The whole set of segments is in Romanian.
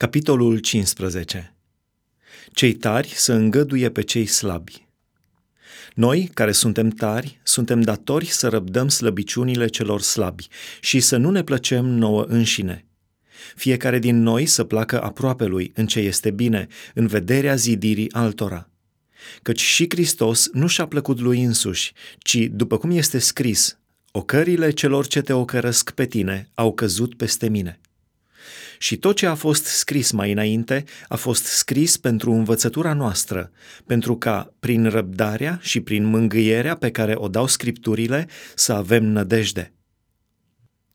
Capitolul 15 Cei tari să îngăduie pe cei slabi. Noi, care suntem tari, suntem datori să răbdăm slăbiciunile celor slabi și să nu ne plăcem nouă înșine. Fiecare din noi să placă aproape lui în ce este bine, în vederea zidirii altora. Căci și Hristos nu și-a plăcut lui însuși, ci, după cum este scris, ocările celor ce te ocărăsc pe tine au căzut peste mine. Și tot ce a fost scris mai înainte a fost scris pentru învățătura noastră, pentru ca, prin răbdarea și prin mângâierea pe care o dau scripturile, să avem nădejde.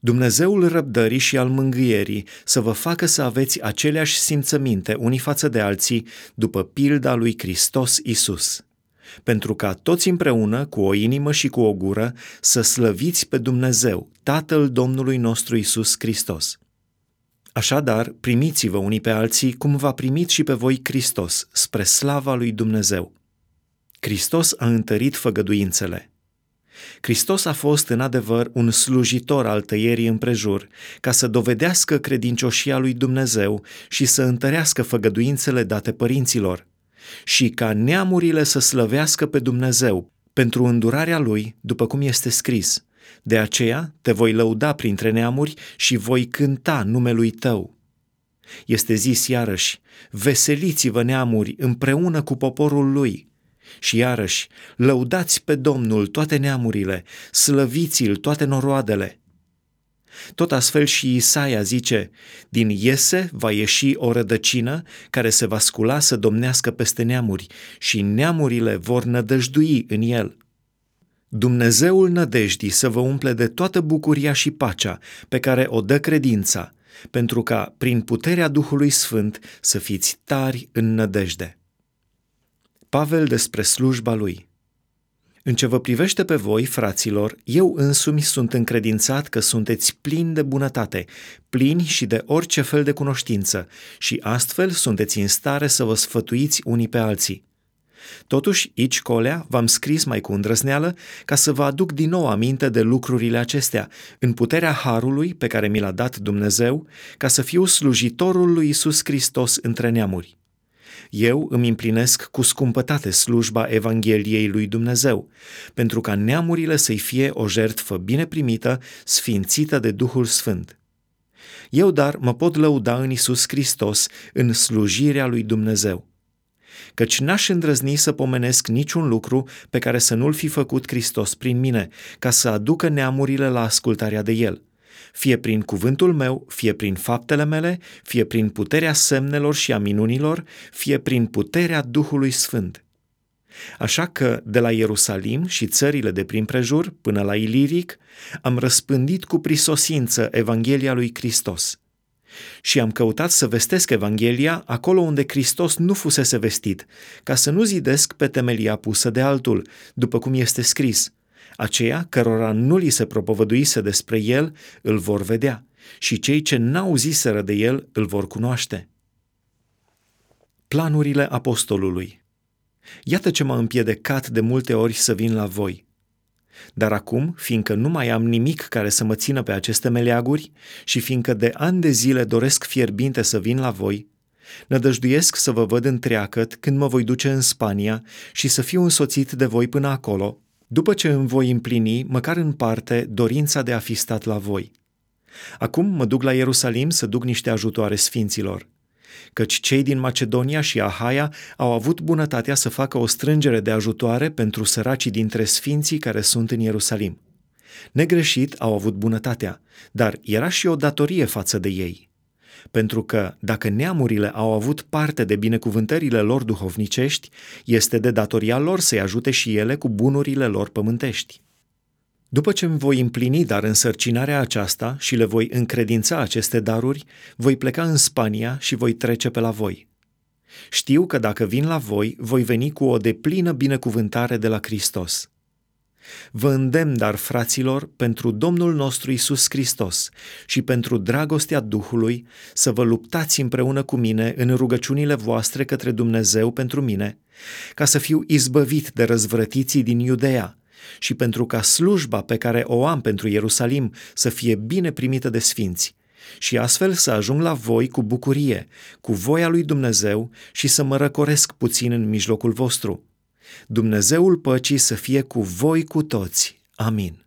Dumnezeul răbdării și al mângâierii să vă facă să aveți aceleași simțăminte unii față de alții după pilda lui Hristos Isus, pentru ca toți împreună, cu o inimă și cu o gură, să slăviți pe Dumnezeu, Tatăl Domnului nostru Isus Hristos. Așadar, primiți-vă unii pe alții cum v-a primit și pe voi Hristos, spre slava lui Dumnezeu. Hristos a întărit făgăduințele. Hristos a fost în adevăr un slujitor al tăierii împrejur, ca să dovedească credincioșia lui Dumnezeu și să întărească făgăduințele date părinților, și ca neamurile să slăvească pe Dumnezeu pentru îndurarea lui, după cum este scris – de aceea te voi lăuda printre neamuri și voi cânta numelui tău. Este zis iarăși, veseliți-vă neamuri împreună cu poporul lui. Și iarăși, lăudați pe Domnul toate neamurile, slăviți-l toate noroadele. Tot astfel și Isaia zice, din Iese va ieși o rădăcină care se va scula să domnească peste neamuri și neamurile vor nădăjdui în el. Dumnezeul nădejdii să vă umple de toată bucuria și pacea pe care o dă credința, pentru ca, prin puterea Duhului Sfânt, să fiți tari în nădejde. Pavel despre slujba lui În ce vă privește pe voi, fraților, eu însumi sunt încredințat că sunteți plini de bunătate, plini și de orice fel de cunoștință, și astfel sunteți în stare să vă sfătuiți unii pe alții. Totuși, aici, colea, v-am scris mai cu îndrăzneală ca să vă aduc din nou aminte de lucrurile acestea, în puterea harului pe care mi l-a dat Dumnezeu, ca să fiu slujitorul lui Isus Hristos între neamuri. Eu îmi împlinesc cu scumpătate slujba Evangheliei lui Dumnezeu, pentru ca neamurile să-i fie o jertfă bine primită, sfințită de Duhul Sfânt. Eu, dar, mă pot lăuda în Isus Hristos, în slujirea lui Dumnezeu căci n-aș îndrăzni să pomenesc niciun lucru pe care să nu-l fi făcut Hristos prin mine, ca să aducă neamurile la ascultarea de El, fie prin cuvântul meu, fie prin faptele mele, fie prin puterea semnelor și a minunilor, fie prin puterea Duhului Sfânt. Așa că, de la Ierusalim și țările de prin prejur până la Iliric, am răspândit cu prisosință Evanghelia lui Hristos – și am căutat să vestesc Evanghelia acolo unde Hristos nu fusese vestit, ca să nu zidesc pe temelia pusă de altul, după cum este scris. Aceia cărora nu li se propovăduise despre el îl vor vedea și cei ce n-auziseră de el îl vor cunoaște. Planurile apostolului Iată ce m-a împiedicat de multe ori să vin la voi – dar acum, fiindcă nu mai am nimic care să mă țină pe aceste meleaguri și fiindcă de ani de zile doresc fierbinte să vin la voi, nădăjduiesc să vă văd întreagăt când mă voi duce în Spania și să fiu însoțit de voi până acolo, după ce îmi voi împlini, măcar în parte, dorința de a fi stat la voi. Acum mă duc la Ierusalim să duc niște ajutoare sfinților – căci cei din Macedonia și Ahaia au avut bunătatea să facă o strângere de ajutoare pentru săracii dintre sfinții care sunt în Ierusalim. Negreșit au avut bunătatea, dar era și o datorie față de ei. Pentru că, dacă neamurile au avut parte de binecuvântările lor duhovnicești, este de datoria lor să-i ajute și ele cu bunurile lor pământești. După ce îmi voi împlini dar însărcinarea aceasta și le voi încredința aceste daruri, voi pleca în Spania și voi trece pe la voi. Știu că dacă vin la voi, voi veni cu o deplină binecuvântare de la Hristos. Vă îndemn, dar, fraților, pentru Domnul nostru Isus Hristos și pentru dragostea Duhului, să vă luptați împreună cu mine în rugăciunile voastre către Dumnezeu pentru mine, ca să fiu izbăvit de răzvrătiții din Iudea, și pentru ca slujba pe care o am pentru Ierusalim să fie bine primită de sfinți și astfel să ajung la voi cu bucurie, cu voia lui Dumnezeu și să mă răcoresc puțin în mijlocul vostru. Dumnezeul păcii să fie cu voi cu toți. Amin.